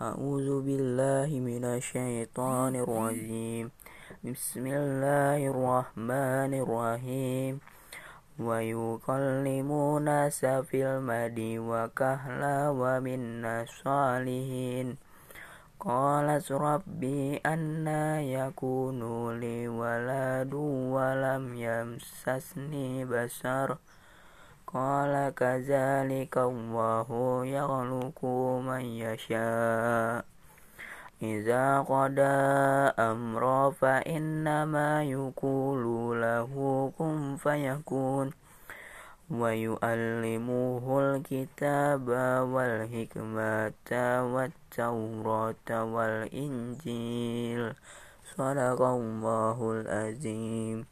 أعوذ بالله من الشيطان الرجيم. بسم الله الرحمن الرحيم. ويكلمون في المهد وكهلا ومن الصالحين. قالت ربي أنا يكون لي ولد ولم يمسسني بشر. قال كذلك الله يخلق من يشاء. إذا قضى أمرا فإنما يقول له كن فيكون. ويؤلمه الكتاب والحكمة والتوراة والإنجيل. صدق الله العظيم.